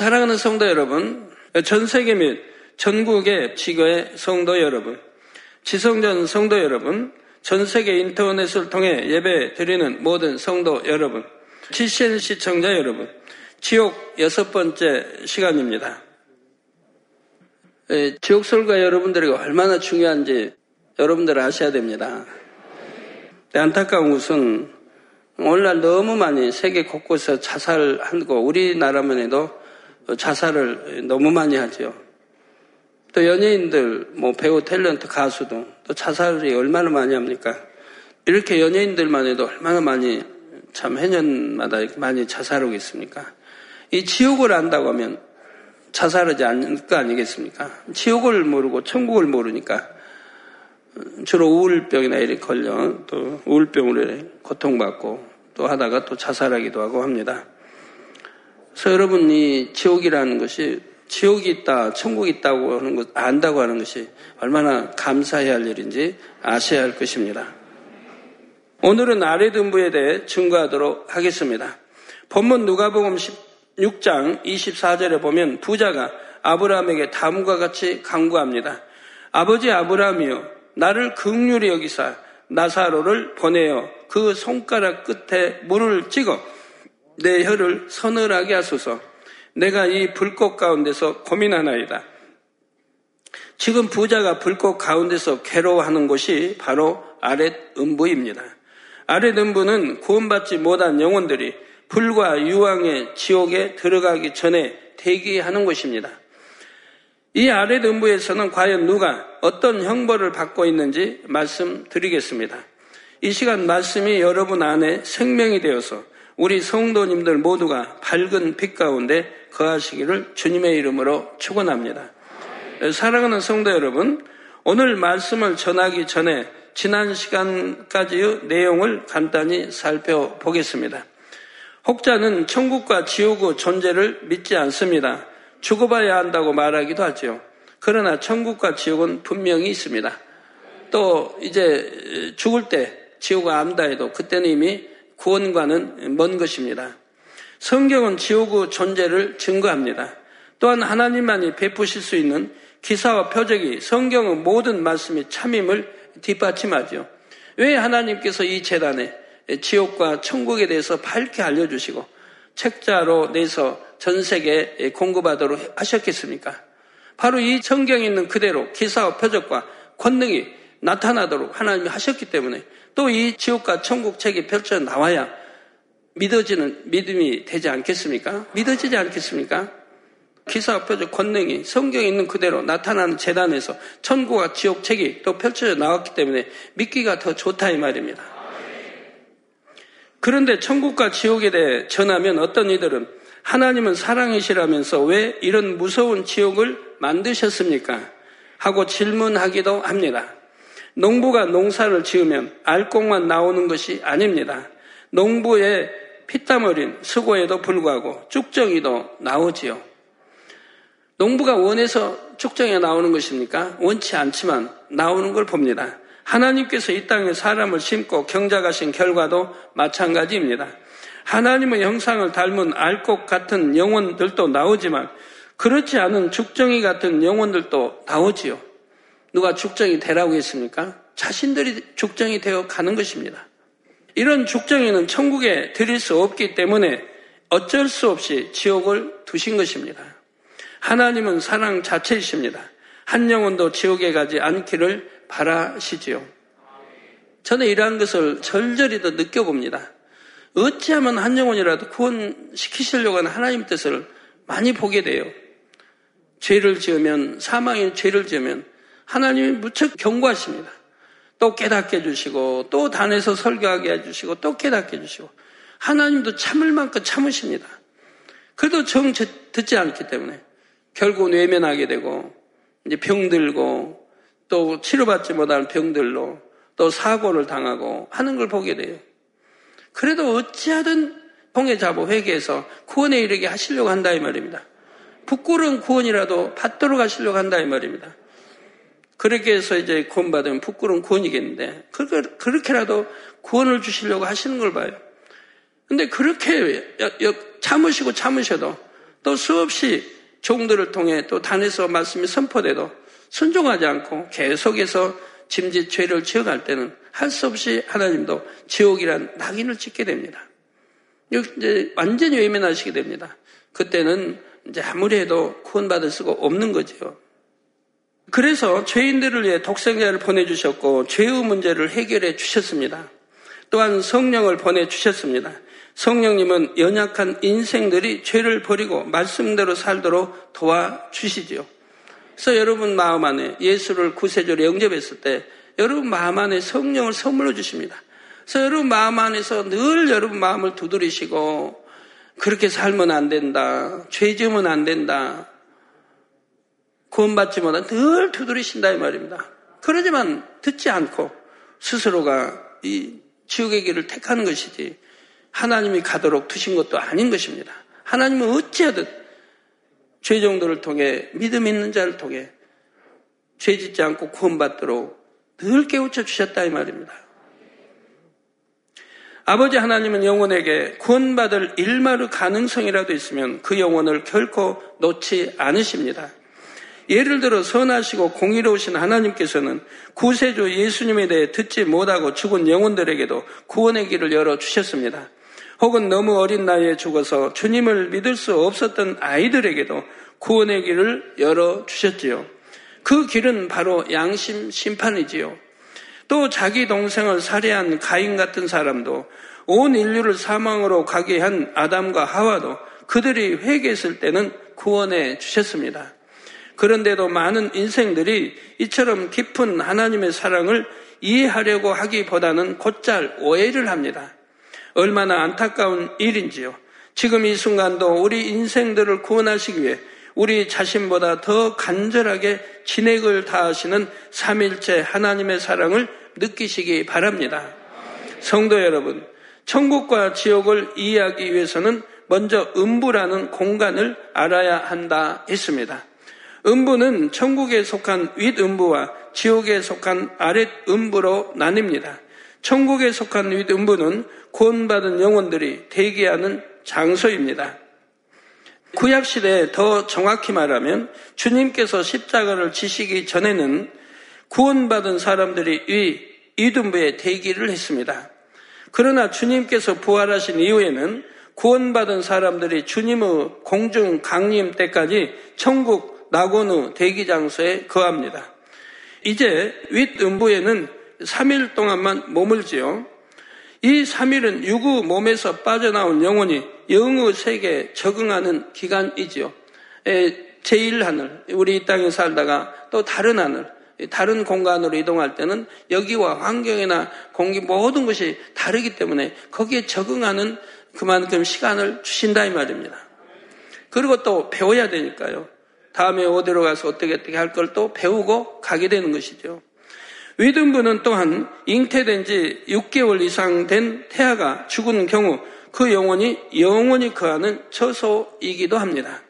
사랑하는 성도 여러분, 전 세계 및 전국의 지교의 성도 여러분, 지성전 성도 여러분, 전 세계 인터넷을 통해 예배 드리는 모든 성도 여러분, GCN 시청자 여러분, 지옥 여섯 번째 시간입니다. 지옥 설가 여러분들에게 얼마나 중요한지 여러분들 아셔야 됩니다. 안타까운 것은 오늘날 너무 많이 세계 곳곳에서 자살하고 우리나라만 해도 자살을 너무 많이 하죠. 또 연예인들, 뭐 배우, 탤런트, 가수도 또 자살이 얼마나 많이 합니까? 이렇게 연예인들만 해도 얼마나 많이 참 해년마다 많이 자살하고 있습니까? 이 지옥을 안다고 하면 자살하지 않을 거 아니겠습니까? 지옥을 모르고 천국을 모르니까 주로 우울병이나 이렇게 걸려 또 우울병으로 고통받고 또 하다가 또 자살하기도 하고 합니다. 그래서 여러분 이 지옥이라는 것이 지옥이 있다, 천국이 있다고 하는 것, 안다고 하는 것이 얼마나 감사해야 할 일인지 아셔야 할 것입니다. 오늘은 아래 등부에 대해 증거하도록 하겠습니다. 본문 누가복음 16장 24절에 보면 부자가 아브라함에게 다음과 같이 강구합니다. 아버지 아브라함이여 나를 극률히 여기사 나사로를 보내어 그 손가락 끝에 물을 찍어 내 혀를 서늘하게 하소서 내가 이 불꽃 가운데서 고민하나이다. 지금 부자가 불꽃 가운데서 괴로워하는 곳이 바로 아랫 음부입니다. 아랫 음부는 구원받지 못한 영혼들이 불과 유황의 지옥에 들어가기 전에 대기하는 곳입니다. 이 아랫 음부에서는 과연 누가 어떤 형벌을 받고 있는지 말씀드리겠습니다. 이 시간 말씀이 여러분 안에 생명이 되어서 우리 성도님들 모두가 밝은 빛 가운데 거하시기를 주님의 이름으로 축원합니다. 사랑하는 성도 여러분, 오늘 말씀을 전하기 전에 지난 시간까지의 내용을 간단히 살펴보겠습니다. 혹자는 천국과 지옥의 존재를 믿지 않습니다. 죽어봐야 한다고 말하기도 하죠. 그러나 천국과 지옥은 분명히 있습니다. 또 이제 죽을 때 지옥을 안다 해도 그때는 이미 구원과는 먼 것입니다. 성경은 지옥의 존재를 증거합니다. 또한 하나님만이 베푸실 수 있는 기사와 표적이 성경의 모든 말씀이 참임을 뒷받침하죠. 왜 하나님께서 이 재단에 지옥과 천국에 대해서 밝게 알려주시고 책자로 내서 전 세계에 공급하도록 하셨겠습니까? 바로 이 성경에 있는 그대로 기사와 표적과 권능이 나타나도록 하나님이 하셨기 때문에 또 이 지옥과 천국 책이 펼쳐 나와야 믿어지는 믿음이 되지 않겠습니까? 믿어지지 않겠습니까? 기사와 표적 권능이 성경에 있는 그대로 나타나는 재단에서 천국과 지옥 책이 또 펼쳐져 나왔기 때문에 믿기가 더 좋다 이 말입니다. 그런데 천국과 지옥에 대해 전하면 어떤 이들은 하나님은 사랑이시라면서 왜 이런 무서운 지옥을 만드셨습니까? 하고 질문하기도 합니다. 농부가 농사를 지으면 알곡만 나오는 것이 아닙니다. 농부의 피땀 어린 수고에도 불구하고 쭉정이도 나오지요. 농부가 원해서 축정에 나오는 것입니까? 원치 않지만 나오는 걸 봅니다. 하나님께서 이 땅에 사람을 심고 경작하신 결과도 마찬가지입니다. 하나님의 형상을 닮은 알곡 같은 영혼들도 나오지만 그렇지 않은 죽정이 같은 영혼들도 나오지요. 누가 죽정이 되라고 했습니까? 자신들이 죽정이 되어 가는 것입니다. 이런 죽정이는 천국에 드릴 수 없기 때문에 어쩔 수 없이 지옥을 두신 것입니다. 하나님은 사랑 자체이십니다. 한 영혼도 지옥에 가지 않기를 바라시지요. 저는 이러한 것을 절절히 더 느껴봅니다. 어찌하면 한 영혼이라도 구원시키시려고 하는 하나님 뜻을 많이 보게 돼요. 죄를 지으면, 사망의 죄를 지으면 하나님이 무척 경고하십니다. 또 깨닫게 해주시고, 또 단에서 설교하게 해주시고, 또 깨닫게 해주시고, 하나님도 참을 만큼 참으십니다. 그래도 정 듣지 않기 때문에 결국 외면하게 되고, 이제 병들고, 또 치료받지 못하는 병들로 또 사고를 당하고 하는 걸 보게 돼요. 그래도 어찌하든 통해 잡아 회개해서 구원에 이르게 하시려고 한다 이 말입니다. 부끄러운 구원이라도 받도록 하시려고 한다 이 말입니다. 그렇게 해서 이제 구원받으면 부끄러운 구원이겠는데 그렇게라도 구원을 주시려고 하시는 걸 봐요. 근데 그렇게 참으시고 참으셔도 또 수없이 종들을 통해 또 단에서 말씀이 선포돼도 순종하지 않고 계속해서 짐짓 죄를 지어갈 때는 할 수 없이 하나님도 지옥이란 낙인을 찍게 됩니다. 이제 완전히 외면하시게 됩니다. 그때는 이제 아무리 해도 구원받을 수가 없는 거죠. 그래서 죄인들을 위해 독생자를 보내주셨고 죄의 문제를 해결해 주셨습니다. 또한 성령을 보내주셨습니다. 성령님은 연약한 인생들이 죄를 버리고 말씀대로 살도록 도와주시지요. 그래서 여러분 마음 안에 예수를 구세주로 영접했을 때 여러분 마음 안에 성령을 선물로 주십니다. 그래서 여러분 마음 안에서 늘 여러분 마음을 두드리시고 그렇게 살면 안 된다. 죄 지으면 안 된다. 구원받지 못한 늘 두드리신다 이 말입니다. 그러지만 듣지 않고 스스로가 이 지옥의 길을 택하는 것이지 하나님이 가도록 두신 것도 아닌 것입니다. 하나님은 어찌하든 죄 정도를 통해 믿음 있는 자를 통해 죄 짓지 않고 구원받도록 늘 깨우쳐 주셨다 이 말입니다. 아버지 하나님은 영혼에게 구원받을 일마루 가능성이라도 있으면 그 영혼을 결코 놓지 않으십니다. 예를 들어 선하시고 공의로우신 하나님께서는 구세주 예수님에 대해 듣지 못하고 죽은 영혼들에게도 구원의 길을 열어 주셨습니다. 혹은 너무 어린 나이에 죽어서 주님을 믿을 수 없었던 아이들에게도 구원의 길을 열어 주셨지요. 그 길은 바로 양심 심판이지요. 또 자기 동생을 살해한 가인 같은 사람도 온 인류를 사망으로 가게 한 아담과 하와도 그들이 회개했을 때는 구원해 주셨습니다. 그런데도 많은 인생들이 이처럼 깊은 하나님의 사랑을 이해하려고 하기보다는 곧잘 오해를 합니다. 얼마나 안타까운 일인지요. 지금 이 순간도 우리 인생들을 구원하시기 위해 우리 자신보다 더 간절하게 진액을 다하시는 삼일째 하나님의 사랑을 느끼시기 바랍니다. 성도 여러분, 천국과 지옥을 이해하기 위해서는 먼저 음부라는 공간을 알아야 한다 했습니다. 음부는 천국에 속한 윗음부와 지옥에 속한 아랫음부로 나뉩니다. 천국에 속한 윗음부는 구원받은 영혼들이 대기하는 장소입니다. 구약 시대에 더 정확히 말하면 주님께서 십자가를 지시기 전에는 구원받은 사람들이 위 이둔부에 대기를 했습니다. 그러나 주님께서 부활하신 이후에는 구원받은 사람들이 주님의 공중 강림 때까지 천국 나고누 대기 장소에 거합니다. 이제 윗음부에는 3일 동안만 머물지요. 이 3일은 유구 몸에서 빠져나온 영혼이 영의 세계에 적응하는 기간이지요. 제1하늘, 우리 이 땅에 살다가 또 다른 하늘, 다른 공간으로 이동할 때는 여기와 환경이나 공기 모든 것이 다르기 때문에 거기에 적응하는 그만큼 시간을 주신다 이 말입니다. 그리고 또 배워야 되니까요. 다음에 어디로 가서 어떻게 어떻게 할 걸 또 배우고 가게 되는 것이죠. 위등부는 또한 잉태된 지 6개월 이상 된 태아가 죽은 경우 그 영혼이 영원히 거하는 처소이기도 합니다.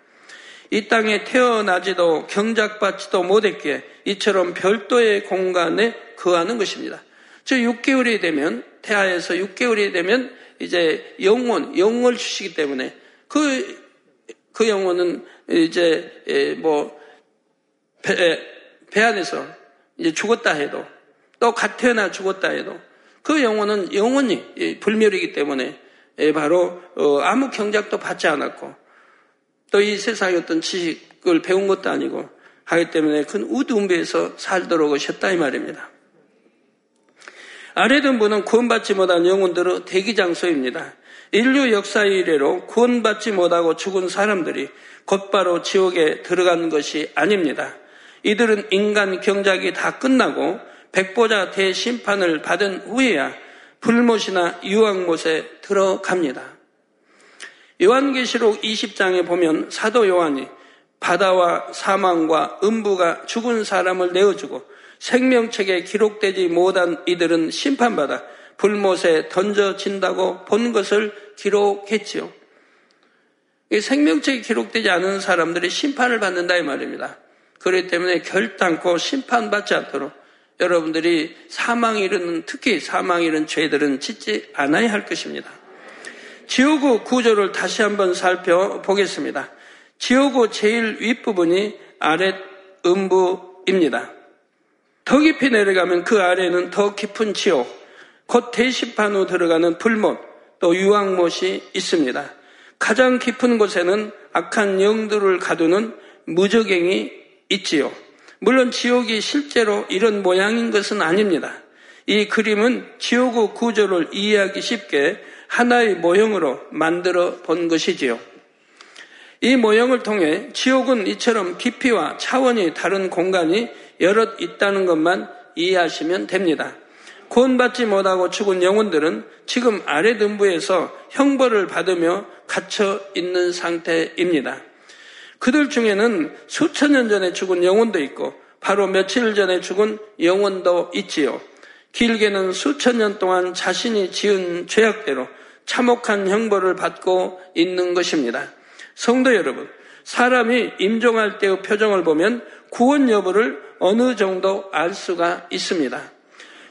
이 땅에 태어나지도 경작받지도 못했기에 이처럼 별도의 공간에 거하는 것입니다. 저 6개월이 되면 태아에서 6개월이 되면 이제 영혼, 영을 주시기 때문에 그, 그 영혼은 이제 뭐 배, 배 안에서 이제 죽었다 해도 또 갓 태어나 죽었다 해도 그 영혼은 영원히 불멸이기 때문에 바로 어, 아무 경작도 받지 않았고 또 이 세상의 어떤 지식을 배운 것도 아니고 하기 때문에 큰 우두움배에서 살도록 오셨다 이 말입니다. 아래등부는 구원받지 못한 영혼들의 대기장소입니다. 인류 역사 이래로 구원받지 못하고 죽은 사람들이 곧바로 지옥에 들어간 것이 아닙니다. 이들은 인간 경작이 다 끝나고 백보자 대심판을 받은 후에야 불못이나 유황못에 들어갑니다. 요한계시록 20장에 보면 사도 요한이 바다와 사망과 음부가 죽은 사람을 내어주고 생명책에 기록되지 못한 이들은 심판받아 불못에 던져진다고 본 것을 기록했지요. 생명책이 기록되지 않은 사람들이 심판을 받는다 이 말입니다. 그렇기 때문에 결단코 심판받지 않도록 여러분들이 사망 이르는 특히 사망 이르는 죄들은 짓지 않아야 할 것입니다. 지옥의 구조를 다시 한번 살펴보겠습니다. 지옥의 제일 윗부분이 아랫 음부입니다. 더 깊이 내려가면 그 아래는 더 깊은 지옥, 곧 대시판으로 들어가는 불못, 또 유황못이 있습니다. 가장 깊은 곳에는 악한 영들을 가두는 무적행이 있지요. 물론 지옥이 실제로 이런 모양인 것은 아닙니다. 이 그림은 지옥의 구조를 이해하기 쉽게 하나의 모형으로 만들어 본 것이지요. 이 모형을 통해 지옥은 이처럼 깊이와 차원이 다른 공간이 여럿 있다는 것만 이해하시면 됩니다. 구원받지 못하고 죽은 영혼들은 지금 아래 등부에서 형벌을 받으며 갇혀 있는 상태입니다. 그들 중에는 수천 년 전에 죽은 영혼도 있고 바로 며칠 전에 죽은 영혼도 있지요. 길게는 수천 년 동안 자신이 지은 죄악대로 참혹한 형벌을 받고 있는 것입니다. 성도 여러분, 사람이 임종할 때의 표정을 보면 구원 여부를 어느 정도 알 수가 있습니다.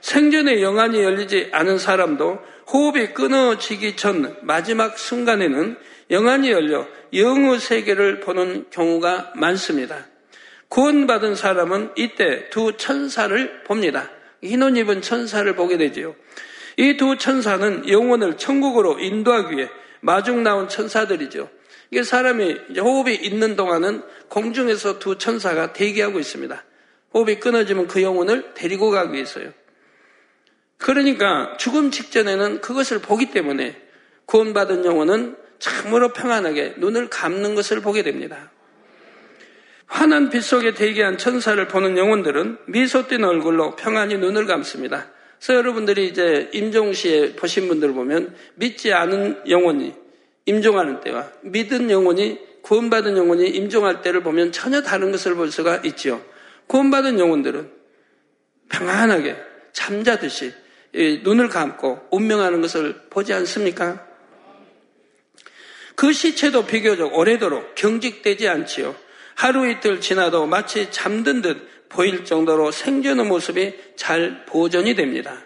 생전에 영안이 열리지 않은 사람도 호흡이 끊어지기 전 마지막 순간에는 영안이 열려 영의 세계를 보는 경우가 많습니다. 구원받은 사람은 이때 두 천사를 봅니다. 흰옷 입은 천사를 보게 되지요. 이 두 천사는 영혼을 천국으로 인도하기 위해 마중 나온 천사들이죠. 이게 사람이 호흡이 있는 동안은 공중에서 두 천사가 대기하고 있습니다. 호흡이 끊어지면 그 영혼을 데리고 가기 위해서요. 그러니까 죽음 직전에는 그것을 보기 때문에 구원받은 영혼은 참으로 평안하게 눈을 감는 것을 보게 됩니다. 환한 빛 속에 대기한 천사를 보는 영혼들은 미소 띤 얼굴로 평안히 눈을 감습니다. 그래서 여러분들이 이제 임종 시에 보신 분들 보면 믿지 않은 영혼이 임종하는 때와 믿은 영혼이 구원받은 영혼이 임종할 때를 보면 전혀 다른 것을 볼 수가 있죠. 구원받은 영혼들은 평안하게 잠자듯이 눈을 감고 운명하는 것을 보지 않습니까? 그 시체도 비교적 오래도록 경직되지 않지요. 하루 이틀 지나도 마치 잠든 듯 보일 정도로 생전의 모습이 잘 보존이 됩니다.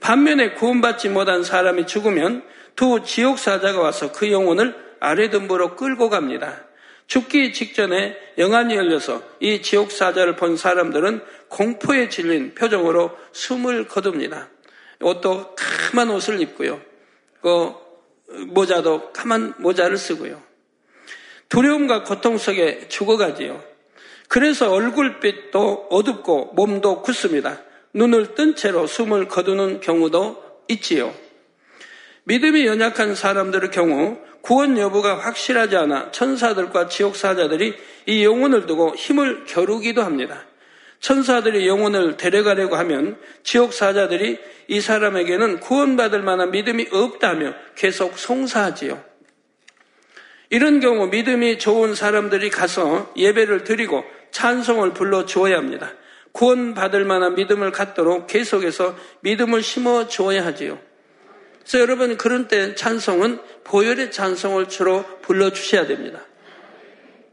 반면에 구원받지 못한 사람이 죽으면 두 지옥 사자가 와서 그 영혼을 아래등부로 끌고 갑니다. 죽기 직전에 영안이 열려서 이 지옥 사자를 본 사람들은 공포에 질린 표정으로 숨을 거둡니다. 옷도 까만 옷을 입고요. 그 모자도 까만 모자를 쓰고요. 두려움과 고통 속에 죽어가지요. 그래서 얼굴빛도 어둡고 몸도 굳습니다. 눈을 뜬 채로 숨을 거두는 경우도 있지요. 믿음이 연약한 사람들의 경우 구원 여부가 확실하지 않아 천사들과 지옥 사자들이 이 영혼을 두고 힘을 겨루기도 합니다. 천사들이 영혼을 데려가려고 하면 지옥 사자들이 이 사람에게는 구원받을 만한 믿음이 없다며 계속 송사하지요. 이런 경우 믿음이 좋은 사람들이 가서 예배를 드리고 찬송을 불러 주어야 합니다. 구원받을 만한 믿음을 갖도록 계속해서 믿음을 심어 주어야 하지요. 그래서 여러분 그런 때 찬송은 보혈의 찬송을 주로 불러 주셔야 됩니다.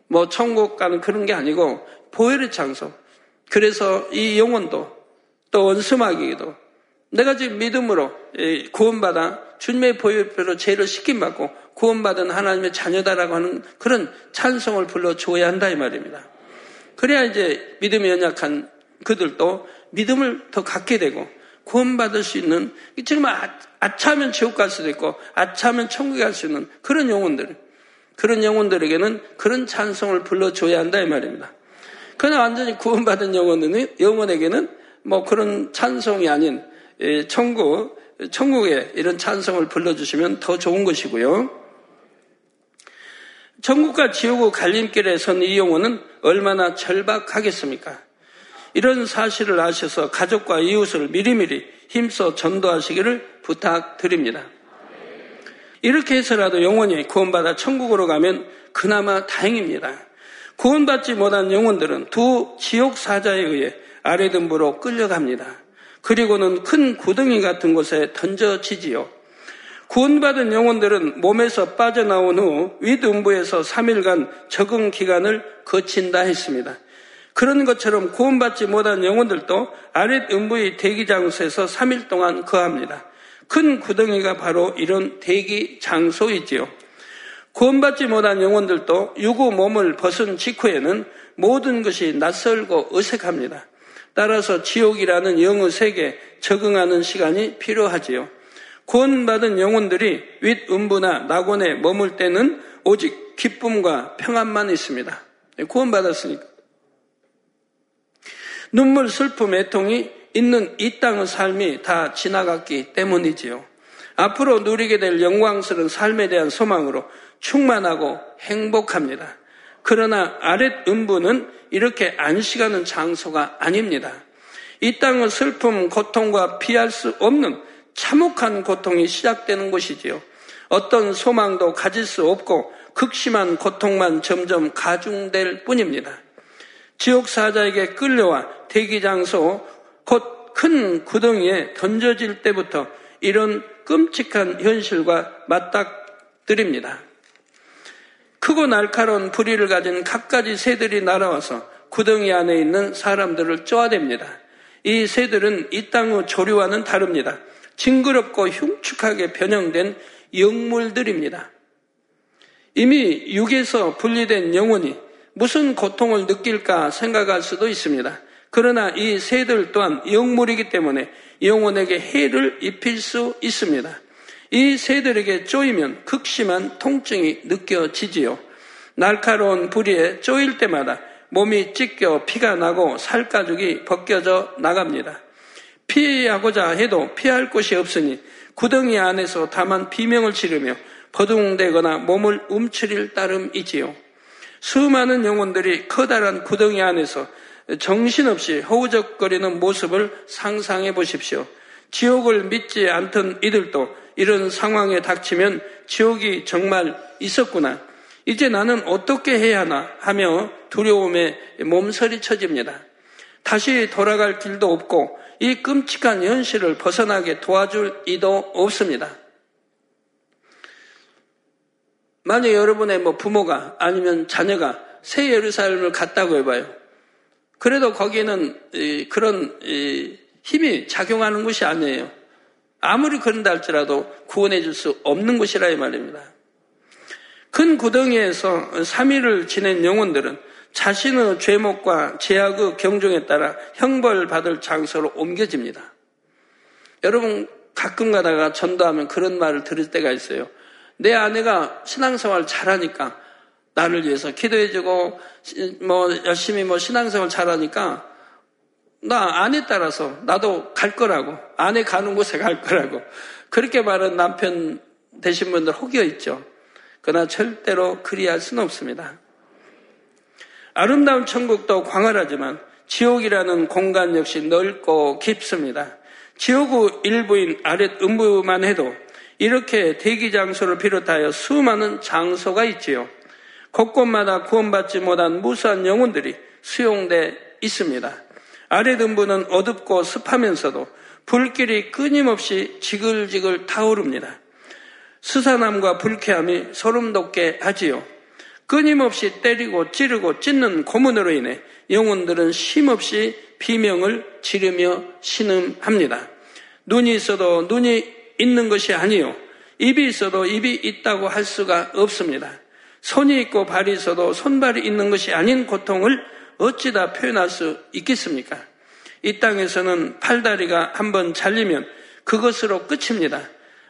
뭐 천국 가는 그런 게 아니고 보혈의 찬송. 그래서 이 영혼도 또 원수마귀도 내가 지금 믿음으로 구원받아 주님의 보혈표로 죄를 씻김받고 구원받은 하나님의 자녀다라고 하는 그런 찬송을 불러줘야 한다 이 말입니다. 그래야 이제 믿음이 연약한 그들도 믿음을 더 갖게 되고 구원받을 수 있는 지금 아, 아차하면 지옥 갈 수도 있고 아차하면 천국에 갈 수 있는 그런 영혼들 그런 영혼들에게는 그런 찬송을 불러줘야 한다 이 말입니다. 그러나 완전히 구원받은 영혼은 영혼에게는 뭐 그런 찬송이 아닌 천국 천국에 이런 찬송을 불러주시면 더 좋은 것이고요. 천국과 지옥의 갈림길에 선 이 영혼은 얼마나 절박하겠습니까? 이런 사실을 아셔서 가족과 이웃을 미리미리 힘써 전도하시기를 부탁드립니다. 이렇게 해서라도 영혼이 구원받아 천국으로 가면 그나마 다행입니다. 구원받지 못한 영혼들은 두 지옥 사자에 의해 아래등부로 끌려갑니다. 그리고는 큰 구덩이 같은 곳에 던져지지요. 구원받은 영혼들은 몸에서 빠져나온 후 윗음부에서 3일간 적응 기간을 거친다 했습니다. 그런 것처럼 구원받지 못한 영혼들도 아랫음부의 대기 장소에서 3일 동안 거합니다. 큰 구덩이가 바로 이런 대기 장소이지요. 구원받지 못한 영혼들도 유구 몸을 벗은 직후에는 모든 것이 낯설고 어색합니다. 따라서 지옥이라는 영의 세계에 적응하는 시간이 필요하지요. 구원받은 영혼들이 윗음부나 낙원에 머물 때는 오직 기쁨과 평안만 있습니다. 구원받았으니까. 눈물, 슬픔, 애통이 있는 이 땅의 삶이 다 지나갔기 때문이지요. 앞으로 누리게 될 영광스러운 삶에 대한 소망으로 충만하고 행복합니다. 그러나 아랫 음부는 이렇게 안식하는 장소가 아닙니다. 이 땅의 슬픔, 고통과 피할 수 없는 참혹한 고통이 시작되는 곳이지요. 어떤 소망도 가질 수 없고 극심한 고통만 점점 가중될 뿐입니다. 지옥 사자에게 끌려와 대기 장소 곧 큰 구덩이에 던져질 때부터 이런 끔찍한 현실과 맞닥뜨립니다. 크고 날카로운 부리를 가진 갖가지 새들이 날아와서 구덩이 안에 있는 사람들을 쪼아댑니다. 이 새들은 이 땅의 조류와는 다릅니다. 징그럽고 흉측하게 변형된 영물들입니다. 이미 육에서 분리된 영혼이 무슨 고통을 느낄까 생각할 수도 있습니다. 그러나 이 새들 또한 영물이기 때문에 영혼에게 해를 입힐 수 있습니다. 이 새들에게 쪼이면 극심한 통증이 느껴지지요. 날카로운 부리에 쪼일 때마다 몸이 찢겨 피가 나고 살가죽이 벗겨져 나갑니다. 피하고자 해도 피할 곳이 없으니 구덩이 안에서 다만 비명을 지르며 버둥대거나 몸을 움츠릴 따름이지요. 수많은 영혼들이 커다란 구덩이 안에서 정신없이 허우적거리는 모습을 상상해 보십시오. 지옥을 믿지 않던 이들도 이런 상황에 닥치면 지옥이 정말 있었구나. 이제 나는 어떻게 해야 하나 하며 두려움에 몸서리 쳐집니다. 다시 돌아갈 길도 없고 이 끔찍한 현실을 벗어나게 도와줄 이도 없습니다. 만약 여러분의 뭐 부모가 아니면 자녀가 새 예루살렘을 갔다고 해봐요. 그래도 거기에는 그런 힘이 작용하는 곳이 아니에요. 아무리 그런다 할지라도 구원해 줄 수 없는 곳이라 이 말입니다. 큰 구덩이에서 3일을 지낸 영혼들은 자신의 죄목과 제약의 경종에 따라 형벌받을 장소로 옮겨집니다. 여러분 가끔 가다가 전도하면 그런 말을 들을 때가 있어요. 내 아내가 신앙생활 잘하니까 나를 위해서 기도해주고 뭐 열심히 뭐 신앙생활 잘하니까 나 아내 따라서 나도 갈 거라고 아내 가는 곳에 갈 거라고 그렇게 말한 남편 되신 분들 혹여 있죠. 그러나 절대로 그리할 수는 없습니다. 아름다운 천국도 광활하지만 지옥이라는 공간 역시 넓고 깊습니다. 지옥의 일부인 아랫 음부만 해도 이렇게 대기 장소를 비롯하여 수많은 장소가 있지요. 곳곳마다 구원받지 못한 무수한 영혼들이 수용돼 있습니다. 아래 등부는 어둡고 습하면서도 불길이 끊임없이 지글지글 타오릅니다. 수산함과 불쾌함이 소름 돋게 하지요. 끊임없이 때리고 찌르고 찢는 고문으로 인해 영혼들은 쉼없이 비명을 지르며 신음합니다. 눈이 있어도 눈이 있는 것이 아니요. 입이 있어도 입이 있다고 할 수가 없습니다. 손이 있고 발이 있어도 손발이 있는 것이 아닌 고통을 어찌다 표현할 수 있겠습니까? 이 땅에서는 팔다리가 한번 잘리면 그것으로 끝입니다.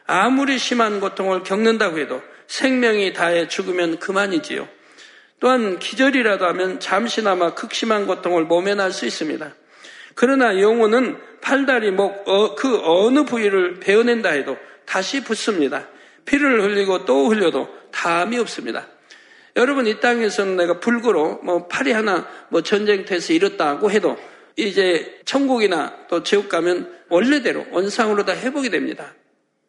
아무리 심한 고통을 겪는다고 해도 생명이 다해 죽으면 그만이지요. 또한 기절이라도 하면 잠시나마 극심한 고통을 모면할 수 있습니다. 그러나 영혼은 팔다리, 목, 어, 그 어느 부위를 베어낸다 해도 다시 붙습니다. 피를 흘리고 또 흘려도 담이 없습니다. 여러분 이 땅에서는 내가 불구로 뭐 팔이 하나 뭐 전쟁터에서 잃었다고 해도 이제 천국이나 또 지옥 가면 원래대로 원상으로 다 회복이 됩니다.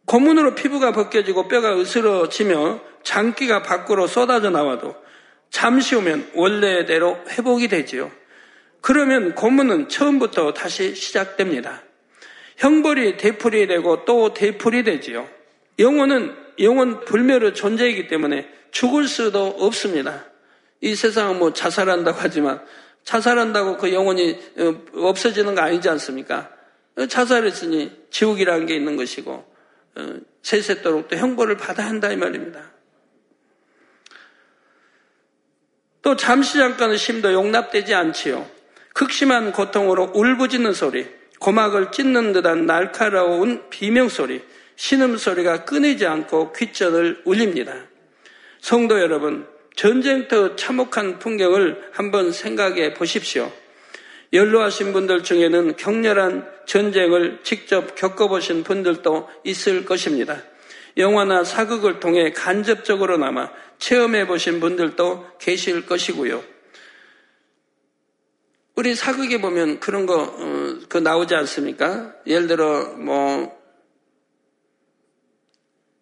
고문으로 피부가 벗겨지고 뼈가 으스러지며 장기가 밖으로 쏟아져 나와도 잠시 후면 원래대로 회복이 되지요. 그러면 고문은 처음부터 다시 시작됩니다. 형벌이 되풀이 되고 또 되풀이 되지요. 영혼은 영혼 불멸의 존재이기 때문에 죽을 수도 없습니다. 이 세상은 뭐 자살한다고 하지만 자살한다고 그 영혼이 어, 없어지는 거 아니지 않습니까? 자살했으니 지옥이라는 게 있는 것이고 어, 세세도록 또 형벌을 받아야 한다 이 말입니다. 또 잠시 잠깐의 쉼도 용납되지 않지요. 극심한 고통으로 울부짖는 소리, 고막을 찢는 듯한 날카로운 비명 소리, 신음 소리가 끊이지 않고 귓전을 울립니다. 성도 여러분, 전쟁터 참혹한 풍경을 한번 생각해 보십시오. 연로하신 분들 중에는 격렬한 전쟁을 직접 겪어보신 분들도 있을 것입니다. 영화나 사극을 통해 간접적으로나마 체험해 보신 분들도 계실 것이고요. 우리 사극에 보면 그런 거, 어, 그 나오지 않습니까? 예를 들어, 뭐,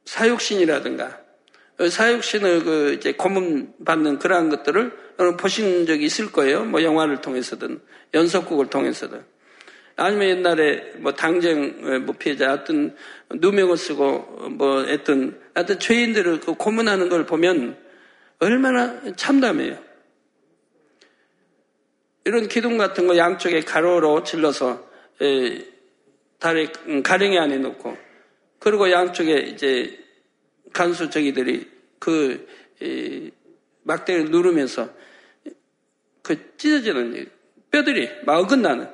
사육신이라든가, 어, 사육신의 그 이제 고문 받는 그러한 것들을 보신 적이 있을 거예요. 뭐 영화를 통해서든 연속극을 통해서든. 아니면 옛날에 뭐 당쟁 뭐 피해자 어떤 누명을 쓰고 뭐 했던 하여튼 죄인들을 그 고문하는 걸 보면 얼마나 참담해요. 이런 기둥 같은 거 양쪽에 가로로 질러서 에, 다리 음, 가랭이 안에 놓고 그리고 양쪽에 이제 간수 저기들이 그 에, 막대를 누르면서 그 찢어지는 뼈들이 막 어긋나는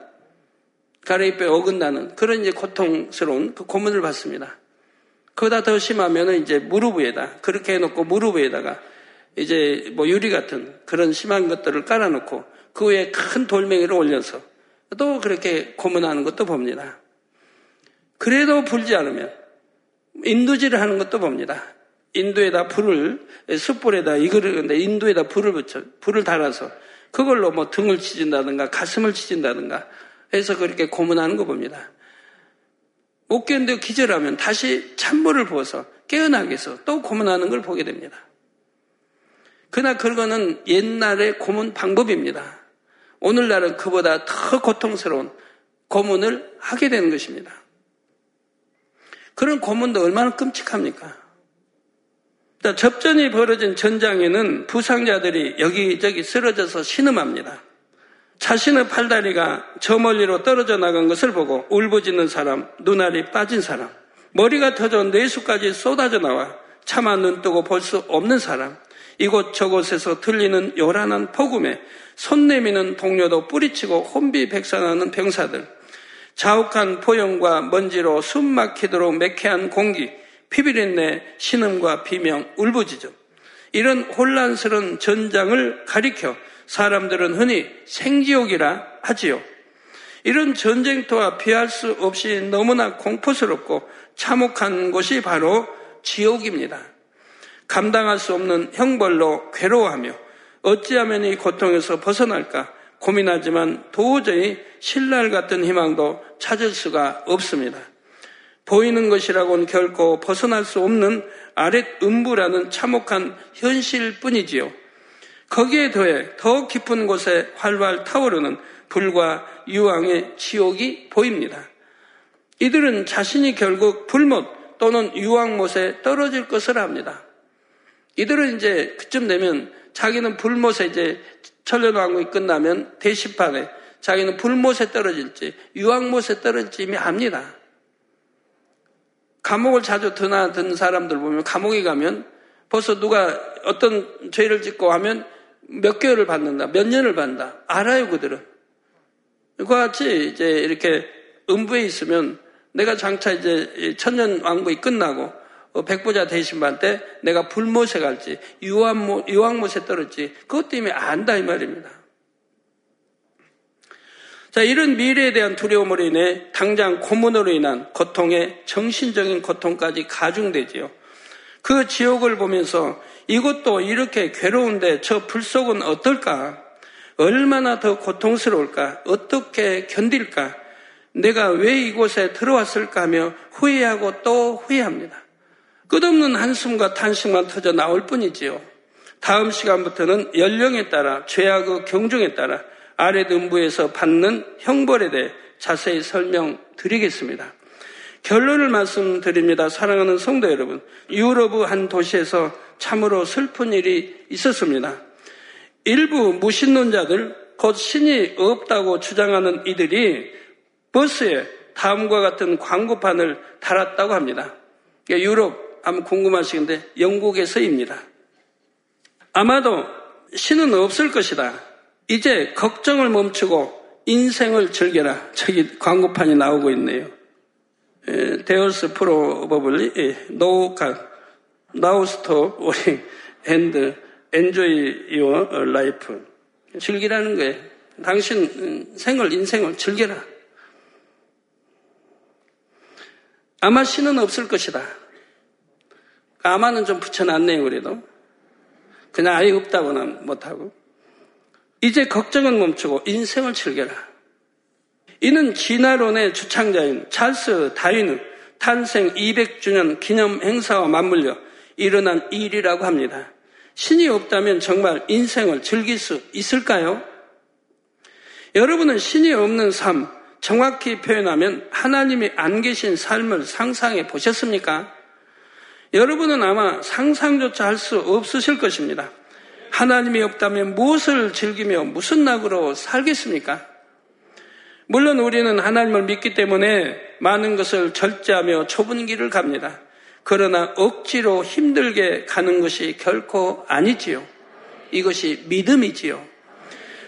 가래뼈 어긋나는 그런 이제 고통스러운 그 고문을 받습니다. 그보다 더 심하면은 이제 무릎 위에다 그렇게 해놓고 무릎 위에다가 이제 뭐 유리 같은 그런 심한 것들을 깔아놓고 그 위에 큰 돌멩이를 올려서 또 그렇게 고문하는 것도 봅니다. 그래도 불지 않으면 인두질을 하는 것도 봅니다. 인도에다 불을 숯불에다 이거를 인도에다 불을 붙여 불을 달아서 그걸로 뭐 등을 치진다든가 가슴을 치진다든가 해서 그렇게 고문하는 거 봅니다. 못 견뎌 기절하면 다시 찬물을 부어서 깨어나게 해서 또 고문하는 걸 보게 됩니다. 그러나 그거는 옛날의 고문 방법입니다. 오늘날은 그보다 더 고통스러운 고문을 하게 되는 것입니다. 그런 고문도 얼마나 끔찍합니까? 접전이 벌어진 전장에는 부상자들이 여기저기 쓰러져서 신음합니다. 자신의 팔다리가 저 멀리로 떨어져 나간 것을 보고 울부짖는 사람, 눈알이 빠진 사람, 머리가 터져 뇌수까지 쏟아져 나와 차마 눈 뜨고 볼 수 없는 사람, 이곳 저곳에서 들리는 요란한 폭음에 손 내미는 동료도 뿌리치고 혼비백산하는 병사들, 자욱한 포용과 먼지로 숨 막히도록 매캐한 공기, 피비린내, 신음과 비명, 울부짖음. 이런 혼란스러운 전장을 가리켜 사람들은 흔히 생지옥이라 하지요. 이런 전쟁터와 피할 수 없이 너무나 공포스럽고 참혹한 곳이 바로 지옥입니다. 감당할 수 없는 형벌로 괴로워하며 어찌하면 이 고통에서 벗어날까 고민하지만 도저히 신랄 같은 희망도 찾을 수가 없습니다. 보이는 것이라고는 결코 벗어날 수 없는 아랫 음부라는 참혹한 현실 뿐이지요. 거기에 더해 더 깊은 곳에 활활 타오르는 불과 유황의 지옥이 보입니다. 이들은 자신이 결국 불못 또는 유황못에 떨어질 것을 압니다. 이들은 이제 그쯤 되면 자기는 불못에 이제 천년왕국이 끝나면 대시판에 자기는 불못에 떨어질지 유황못에 떨어질지 이미 압니다. 감옥을 자주 드나든 사람들 보면 감옥에 가면 벌써 누가 어떤 죄를 짓고 하면 몇 개월을 받는다, 몇 년을 받는다. 알아요, 그들은. 그와 같이 이제 이렇게 음부에 있으면 내가 장차 이제 천년 왕국이 끝나고 어, 백부자 대신반 때 내가 불못에 갈지 유황못, 유황못에 떨어질지 그것 때문에 안다 이 말입니다. 자, 이런 미래에 대한 두려움으로 인해 당장 고문으로 인한 고통에 정신적인 고통까지 가중되지요. 그 지옥을 보면서 이것도 이렇게 괴로운데 저 불속은 어떨까? 얼마나 더 고통스러울까? 어떻게 견딜까? 내가 왜 이곳에 들어왔을까 하며 후회하고 또 후회합니다. 끝없는 한숨과 탄식만 터져 나올 뿐이지요. 다음 시간부터는 연령에 따라 죄악의 경중에 따라 아래 음부에서 받는 형벌에 대해 자세히 설명드리겠습니다. 결론을 말씀드립니다. 사랑하는 성도 여러분. 유럽의 한 도시에서 참으로 슬픈 일이 있었습니다. 일부 무신론자들, 곧 신이 없다고 주장하는 이들이 버스에 다음과 같은 광고판을 달았다고 합니다. 유럽, 아마 궁금하시는데 영국에서입니다. 아마도 신은 없을 것이다. 이제 걱정을 멈추고 인생을 즐겨라. 저기 광고판이 나오고 있네요. There's probably no God now stop worrying and enjoy your life 즐기라는 거예요. 당신 생을 인생을 즐겨라. 아마 신은 없을 것이다. 아마는 좀 붙여놨네요, 그래도. 그냥 아예 없다고는 못하고. 이제 걱정은 멈추고 인생을 즐겨라. 이는 진화론의 주창자인 찰스 다윈의 탄생 200주년 기념 행사와 맞물려 일어난 일이라고 합니다. 신이 없다면 정말 인생을 즐길 수 있을까요? 여러분은 신이 없는 삶, 정확히 표현하면 하나님이 안 계신 삶을 상상해 보셨습니까? 여러분은 아마 상상조차 할 수 없으실 것입니다. 하나님이 없다면 무엇을 즐기며 무슨 낙으로 살겠습니까? 물론 우리는 하나님을 믿기 때문에 많은 것을 절제하며 좁은 길을 갑니다. 그러나 억지로 힘들게 가는 것이 결코 아니지요. 이것이 믿음이지요.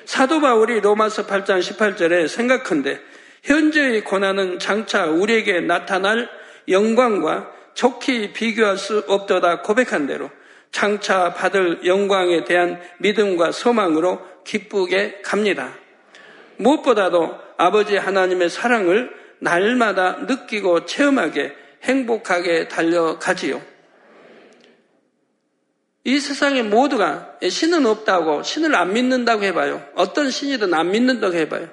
사도 바울이 로마서 8장 18절에 생각한데 현재의 고난은 장차 우리에게 나타날 영광과 좋게 비교할 수 없도다 고백한 대로 장차 받을 영광에 대한 믿음과 소망으로 기쁘게 갑니다. 무엇보다도 아버지 하나님의 사랑을 날마다 느끼고 체험하게 행복하게 달려가지요. 이 세상에 모두가 신은 없다고 신을 안 믿는다고 해봐요. 어떤 신이든 안 믿는다고 해봐요.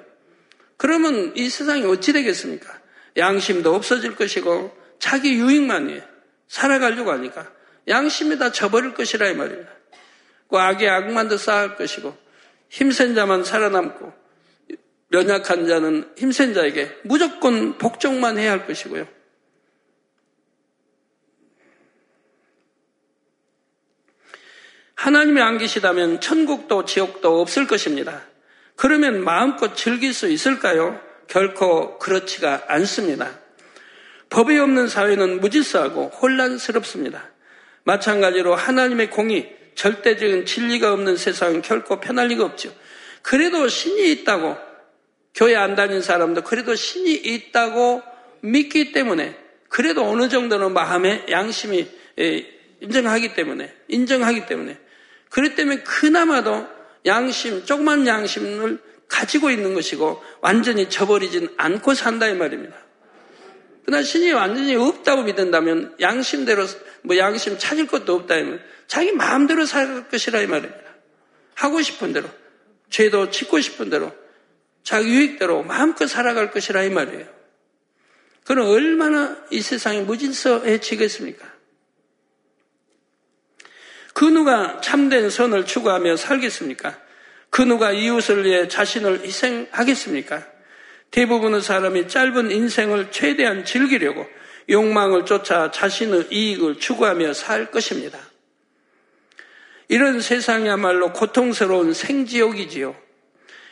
그러면 이 세상이 어찌 되겠습니까? 양심도 없어질 것이고 자기 유익만 이 살아가려고 하니까 양심이 다 저버릴 것이라 이 말입니다. 그 악의 악만도 쌓을 것이고 힘센 자만 살아남고 연약한 자는 힘센 자에게 무조건 복종만 해야 할 것이고요. 하나님이 안 계시다면 천국도 지옥도 없을 것입니다. 그러면 마음껏 즐길 수 있을까요? 결코 그렇지가 않습니다. 법이 없는 사회는 무질서하고 혼란스럽습니다. 마찬가지로 하나님의 공의, 절대적인 진리가 없는 세상은 결코 편할 리가 없죠. 그래도 신이 있다고 교회 안 다닌 사람도 그래도 신이 있다고 믿기 때문에 그래도 어느 정도는 마음의 양심이 인정하기 때문에 인정하기 때문에 그렇기 때문에 그나마도 양심, 조그만 양심을 가지고 있는 것이고 완전히 저버리진 않고 산다 이 말입니다. 그러나 신이 완전히 없다고 믿는다면 양심대로 뭐 양심 찾을 것도 없다면 자기 마음대로 살 것이라 이 말입니다. 하고 싶은 대로 죄도 짓고 싶은 대로 자기 유익대로 마음껏 살아갈 것이라 이 말이에요. 그럼 얼마나 이 세상이 무질서해지겠습니까? 그 누가 참된 선을 추구하며 살겠습니까? 그 누가 이웃을 위해 자신을 희생하겠습니까? 대부분의 사람이 짧은 인생을 최대한 즐기려고 욕망을 쫓아 자신의 이익을 추구하며 살 것입니다. 이런 세상이야말로 고통스러운 생지옥이지요.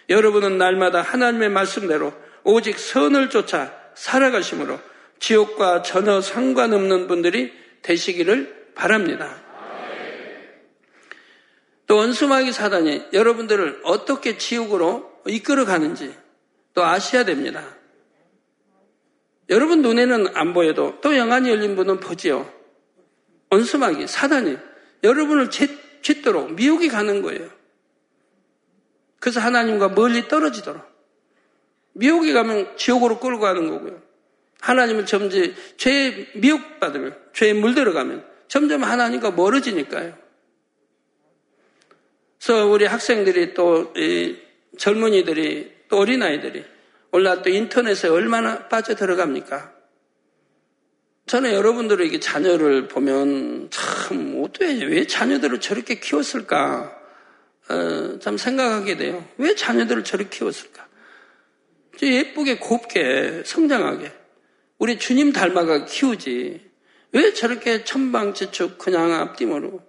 여러분은 날마다 하나님의 말씀대로 오직 선을 쫓아 살아가심으로 지옥과 전혀 상관없는 분들이 되시기를 바랍니다. 또 원수마귀 사단이 여러분들을 어떻게 지옥으로 이끌어 가는지 또 아셔야 됩니다. 여러분 눈에는 안 보여도 또 영안이 열린 분은 보지요. 원수마귀 사단이 여러분을 짓도록 미혹이 가는 거예요. 그래서 하나님과 멀리 떨어지도록 미혹이 가면 지옥으로 끌고 가는 거고요. 하나님을 점점 죄에 미혹받으면 죄에 물들어가면 점점 하나님과 멀어지니까요. 그래서 우리 학생들이 또 젊은이들이 또 어린아이들이 올라 또 인터넷에 얼마나 빠져 들어갑니까? 저는 여러분들에게 자녀를 보면 참 어떻게 왜 자녀들을 저렇게 키웠을까? 어, 참 생각하게 돼요. 왜 자녀들을 저렇게 키웠을까? 예쁘게 곱게 성장하게 우리 주님 닮아가 키우지. 왜 저렇게 천방지축 그냥 앞뒤으로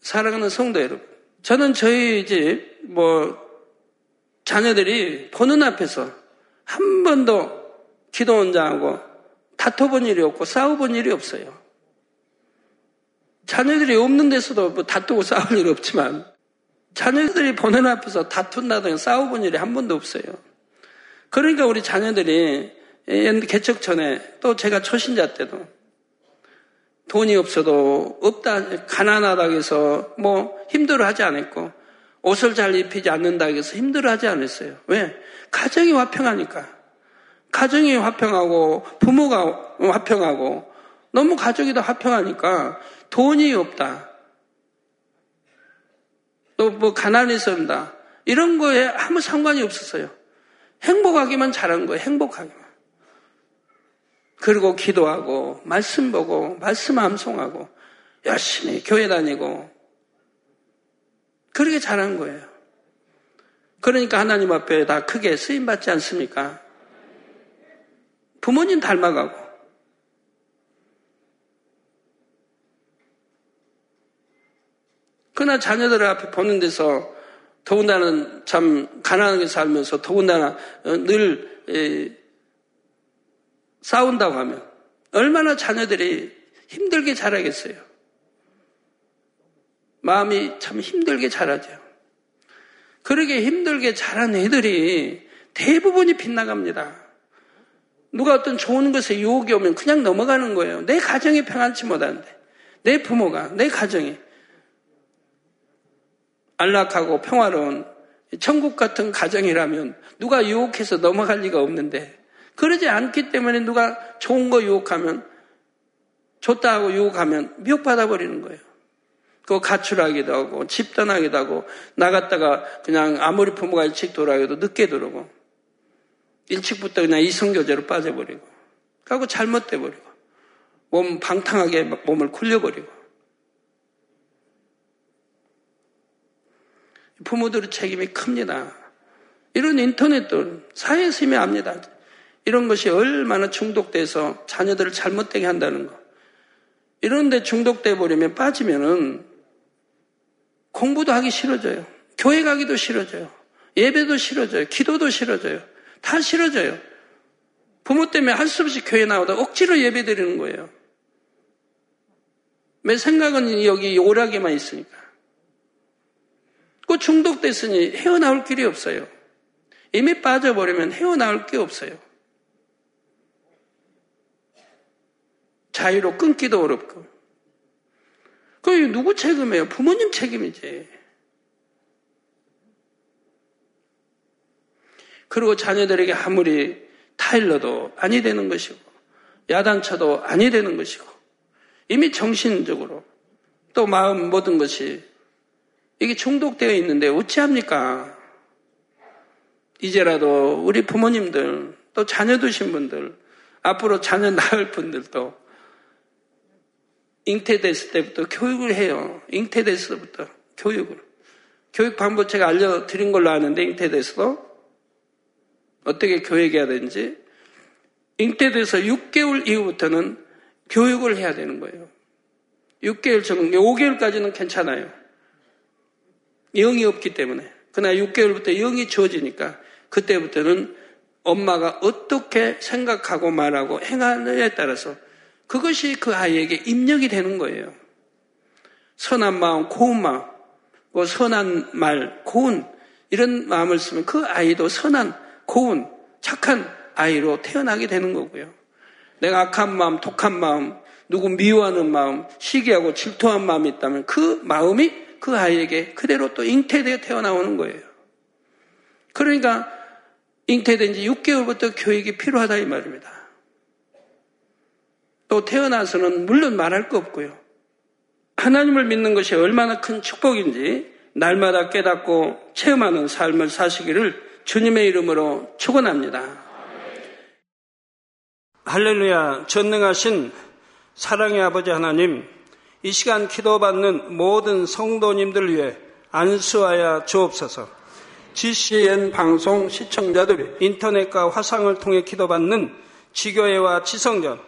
살아가는 성도 여러분? 저는 저희 이제 뭐 자녀들이 보는 앞에서 한 번도 기도 원장하고 다퉈본 일이 없고 싸워본 일이 없어요. 자녀들이 없는 데서도 뭐 다투고 싸울 일 없지만 자녀들이 보는 앞에서 다툰다든가 싸워본 일이 한 번도 없어요. 그러니까 우리 자녀들이 개척 전에 또 제가 초신자 때도 돈이 없어도 없다 가난하다고 해서 뭐 힘들어하지 않았고 옷을 잘 입히지 않는다고 해서 힘들어하지 않았어요. 왜? 가정이 화평하니까. 가정이 화평하고 부모가 화평하고 너무 가족이 다 화평하니까 돈이 없다. 또 뭐 가난해서 온다. 이런 거에 아무 상관이 없었어요. 행복하기만 잘한 거예요. 행복하기만. 그리고 기도하고 말씀 보고 말씀 암송하고 열심히 교회 다니고 그렇게 잘한 거예요. 그러니까 하나님 앞에 다 크게 쓰임 받지 않습니까? 부모님 닮아가고 그러나 자녀들 앞에 보는 데서 더군다나 참 가난하게 살면서 더군다나 어, 늘 싸운다고 하면 얼마나 자녀들이 힘들게 자라겠어요. 마음이 참 힘들게 자라죠. 그러게 힘들게 자란 애들이 대부분이 빗나갑니다. 누가 어떤 좋은 것에 유혹이 오면 그냥 넘어가는 거예요. 내 가정이 평안치 못한데. 내 부모가, 내 가정이. 안락하고 평화로운 천국 같은 가정이라면 누가 유혹해서 넘어갈 리가 없는데 그러지 않기 때문에 누가 좋은 거 유혹하면 좋다 하고 유혹하면 미혹받아 버리는 거예요. 그 가출하기도 하고 집 떠나기도 하고 나갔다가 그냥 아무리 부모가 일찍 돌아가도 늦게 들어오고 일찍부터 그냥 이성교제로 빠져버리고 그리고 잘못돼 버리고 몸 방탕하게 몸을 굴려버리고 부모들의 책임이 큽니다. 이런 인터넷도 사회에서 이미 압니다. 이런 것이 얼마나 중독돼서 자녀들을 잘못되게 한다는 거. 이런데 중독돼 버리면 빠지면은 공부도 하기 싫어져요. 교회 가기도 싫어져요. 예배도 싫어져요. 기도도 싫어져요. 다 싫어져요. 부모 때문에 할 수 없이 교회 나오다 억지로 예배 드리는 거예요. 내 생각은 여기 오락에만 있으니까. 그 중독됐으니 헤어나올 길이 없어요. 이미 빠져버리면 헤어나올 게 없어요. 자유로 끊기도 어렵고. 그게 누구 책임이에요? 부모님 책임이지. 그리고 자녀들에게 아무리 타일러도 아니 되는 것이고, 야단쳐도 아니 되는 것이고, 이미 정신적으로 또 마음 모든 것이 이게 중독되어 있는데 어찌합니까? 이제라도 우리 부모님들, 또 자녀 두신 분들, 앞으로 자녀 낳을 분들도 잉태됐을 때부터 교육을 해요. 잉태됐을 때부터 교육을. 교육 방법 제가 알려드린 걸로 아는데 잉태돼서도 어떻게 교육해야 되는지 잉태돼서 6개월 이후부터는 교육을 해야 되는 거예요. 6개월 전 5개월까지는 괜찮아요. 영이 없기 때문에. 그러나 6개월부터 영이 주어지니까 그때부터는 엄마가 어떻게 생각하고 말하고 행하느냐에 따라서 그것이 그 아이에게 입력이 되는 거예요. 선한 마음, 고운 마음, 뭐 선한 말, 고운 이런 마음을 쓰면 그 아이도 선한, 고운, 착한 아이로 태어나게 되는 거고요. 내가 악한 마음, 독한 마음, 누구 미워하는 마음, 시기하고 질투한 마음이 있다면 그 마음이 그 아이에게 그대로 또 잉태되어 태어나오는 거예요. 그러니까 잉태된 지 6개월부터 교육이 필요하다 이 말입니다. 또 태어나서는 물론 말할 거 없고요. 하나님을 믿는 것이 얼마나 큰 축복인지 날마다 깨닫고 체험하는 삶을 사시기를 주님의 이름으로 축원합니다. 할렐루야 전능하신 사랑의 아버지 하나님 이 시간 기도받는 모든 성도님들 위해 안수하여 주옵소서. GCN 방송 시청자들이 인터넷과 화상을 통해 기도받는 지교회와 지성전